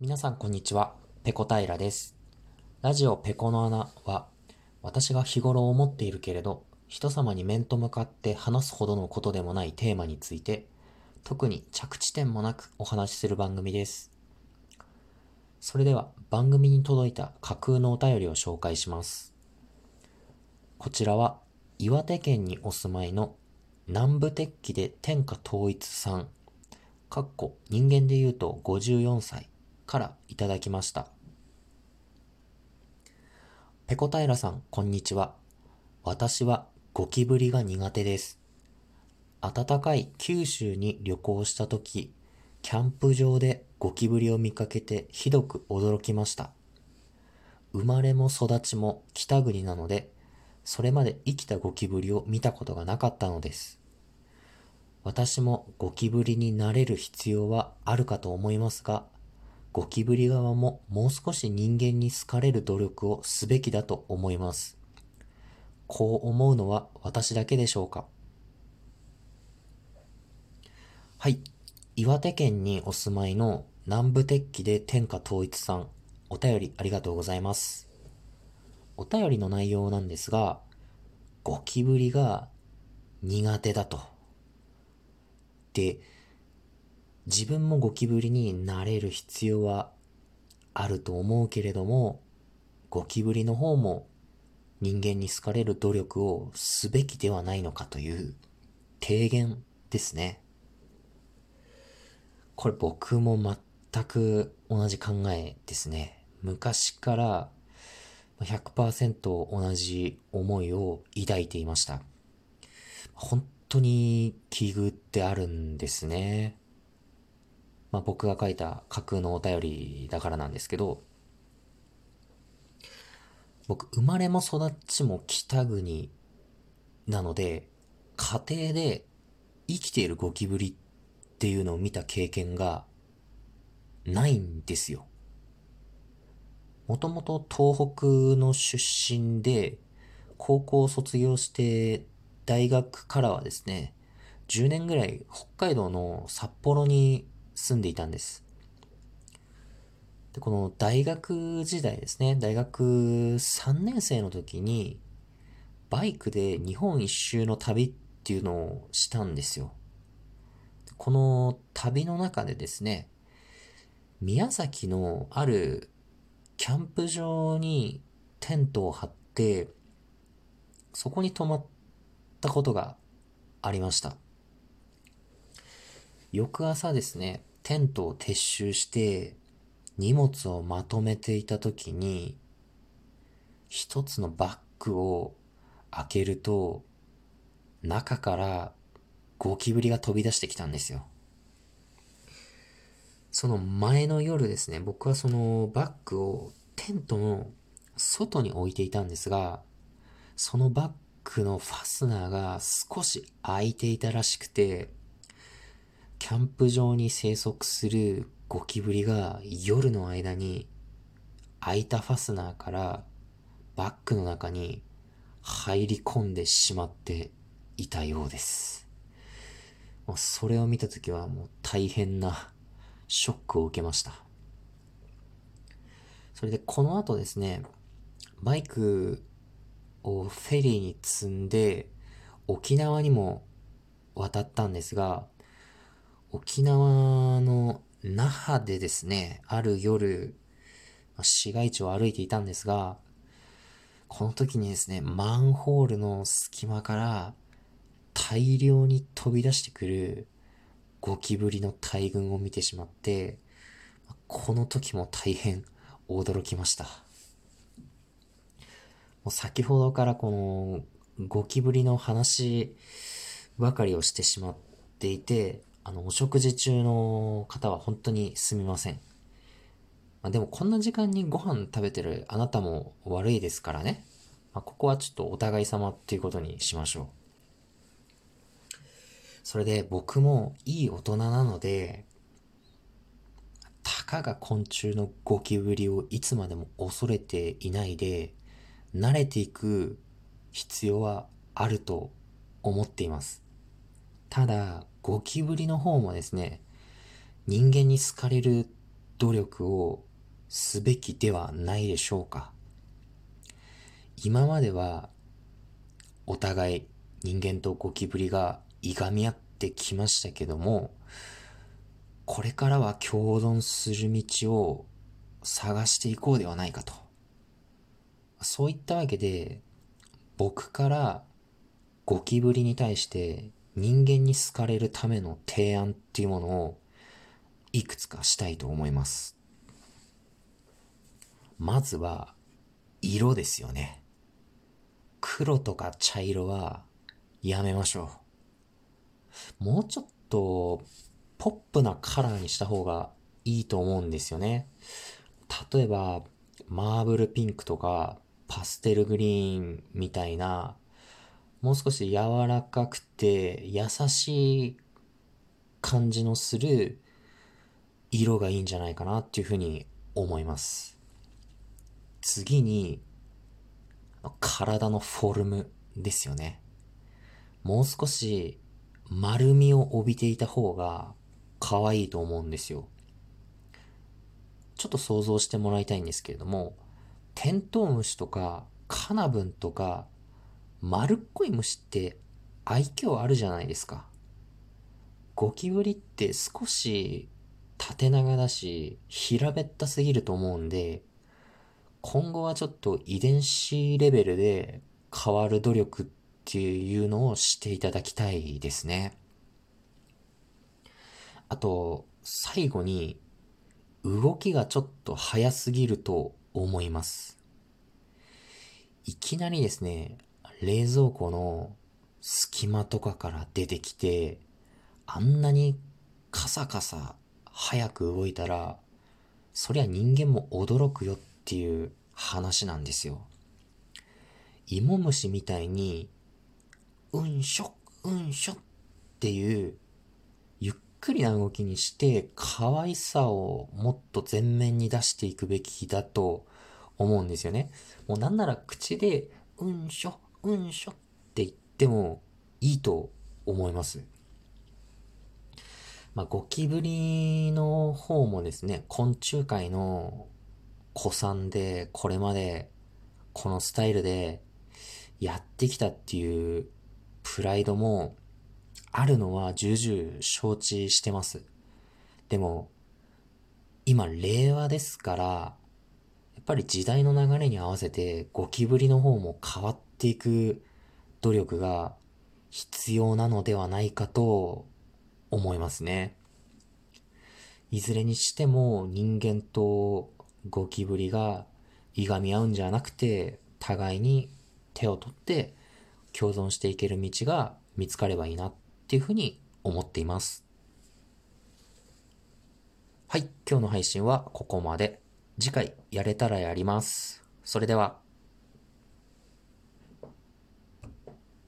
皆さんこんにちは、ペコ平です。ラジオペコの穴は、私が日頃思っているけれど、人様に面と向かって話すほどのことでもないテーマについて、特に着地点もなくお話しする番組です。それでは番組に届いた架空のお便りを紹介します。こちらは岩手県にお住まいの南部鉄器で天下統一さん、かっこ人間で言うと54歳からいただきました。ペコ平さん、こんにちは。私はゴキブリが苦手です。暖かい九州に旅行した時、キャンプ場でゴキブリを見かけてひどく驚きました。生まれも育ちも北国なので、それまで生きたゴキブリを見たことがなかったのです。私もゴキブリになれる必要はあるかと思いますが、ゴキブリ側ももう少し人間に好かれる努力をすべきだと思います。こう思うのは私だけでしょうか？はい。岩手県にお住まいの南部鉄器で天下統一さん、お便りありがとうございます。お便りの内容なんですが、ゴキブリが苦手だと。で、自分もゴキブリになれる必要はあると思うけれども、ゴキブリの方も人間に好かれる努力をすべきではないのかという提言ですね。これ僕も全く同じ考えですね。昔から100%同じ思いを抱いていました。本当に奇遇ってあるんですね。まあ、僕が書いた架空のお便りだからなんですけど、僕、生まれも育ちも北国なので、家庭で生きているゴキブリっていうのを見た経験がないんですよ。もともと東北の出身で、高校を卒業して大学からはですね、10年ぐらい北海道の札幌に住んでいたんです。で、この大学時代ですね、大学3年生の時に、バイクで日本一周の旅っていうのをしたんですよ。この旅の中でですね、宮崎のあるキャンプ場にテントを張って、そこに泊まったことがありました。翌朝ですね、テントを撤収して荷物をまとめていた時に一つのバッグを開けると中からゴキブリが飛び出してきたんですよ。その前の夜ですね、僕はそのバッグをテントの外に置いていたんですが、そのバッグのファスナーが少し開いていたらしくて、キャンプ場に生息するゴキブリが夜の間に開いたファスナーからバッグの中に入り込んでしまっていたようです。もうそれを見たときはもう大変なショックを受けました。それでこの後ですね、バイクをフェリーに積んで沖縄にも渡ったんですが、沖縄の那覇でですね、ある夜、市街地を歩いていたんですが、この時にですね、マンホールの隙間から大量に飛び出してくるゴキブリの大群を見てしまって、この時も大変驚きました。もう先ほどからこのゴキブリの話ばかりをしてしまっていて、あの、お食事中の方は本当にすみません。まあ、でもこんな時間にご飯食べてるあなたも悪いですからね。まあ、ここはちょっとお互い様っていうことにしましょう。それで僕もいい大人なので、たかが昆虫のゴキブリをいつまでも恐れていないで、慣れていく必要はあると思っています。ただ、ゴキブリの方もですね、人間に好かれる努力をすべきではないでしょうか。今まではお互い人間とゴキブリがいがみ合ってきましたけどもこれからは共存する道を探していこうではないかと。そういったわけで僕からゴキブリに対して人間に好かれるための提案っていうものをいくつかしたいと思います。まずは、色ですよね。黒とか茶色はやめましょう。もうちょっとポップなカラーにした方がいいと思うんですよね。例えば、マーブルピンクとかパステルグリーンみたいな、もう少し柔らかくて優しい感じのする色がいいんじゃないかなっていうふうに思います。次に、体のフォルムですよね。もう少し丸みを帯びていた方が可愛いと思うんですよ。ちょっと想像してもらいたいんですけれども、テントウムシとかカナブンとか丸っこい虫って愛嬌あるじゃないですか。ゴキブリって少し縦長だし平べったすぎると思うんで、今後はちょっと遺伝子レベルで変わる努力っていうのをしていただきたいですね。あと、最後に、動きがちょっと早すぎると思います。いきなりですね、冷蔵庫の隙間とかから出てきて、あんなにカサカサ早く動いたら、そりゃ人間も驚くよっていう話なんですよ。芋虫みたいに、うんしょ、うんしょっていう、ゆっくりな動きにして、可愛さをもっと前面に出していくべきだと思うんですよね。もうなんなら口で、うんしょ、うんしょって言ってもいいと思います。まあ、ゴキブリの方もですね、昆虫界の古参で、これまでこのスタイルでやってきたっていうプライドもあるのは重々承知してます。でも、今令和ですから、やっぱり時代の流れに合わせてゴキブリの方も変わっっていく努力が必要なのではないかと思いますね。いずれにしても人間とゴキブリがいがみ合うんじゃなくて、互いに手を取って共存していける道が見つかればいいなっていうふうに思っています。はい、今日の配信はここまで。次回やれたらやります。それでは。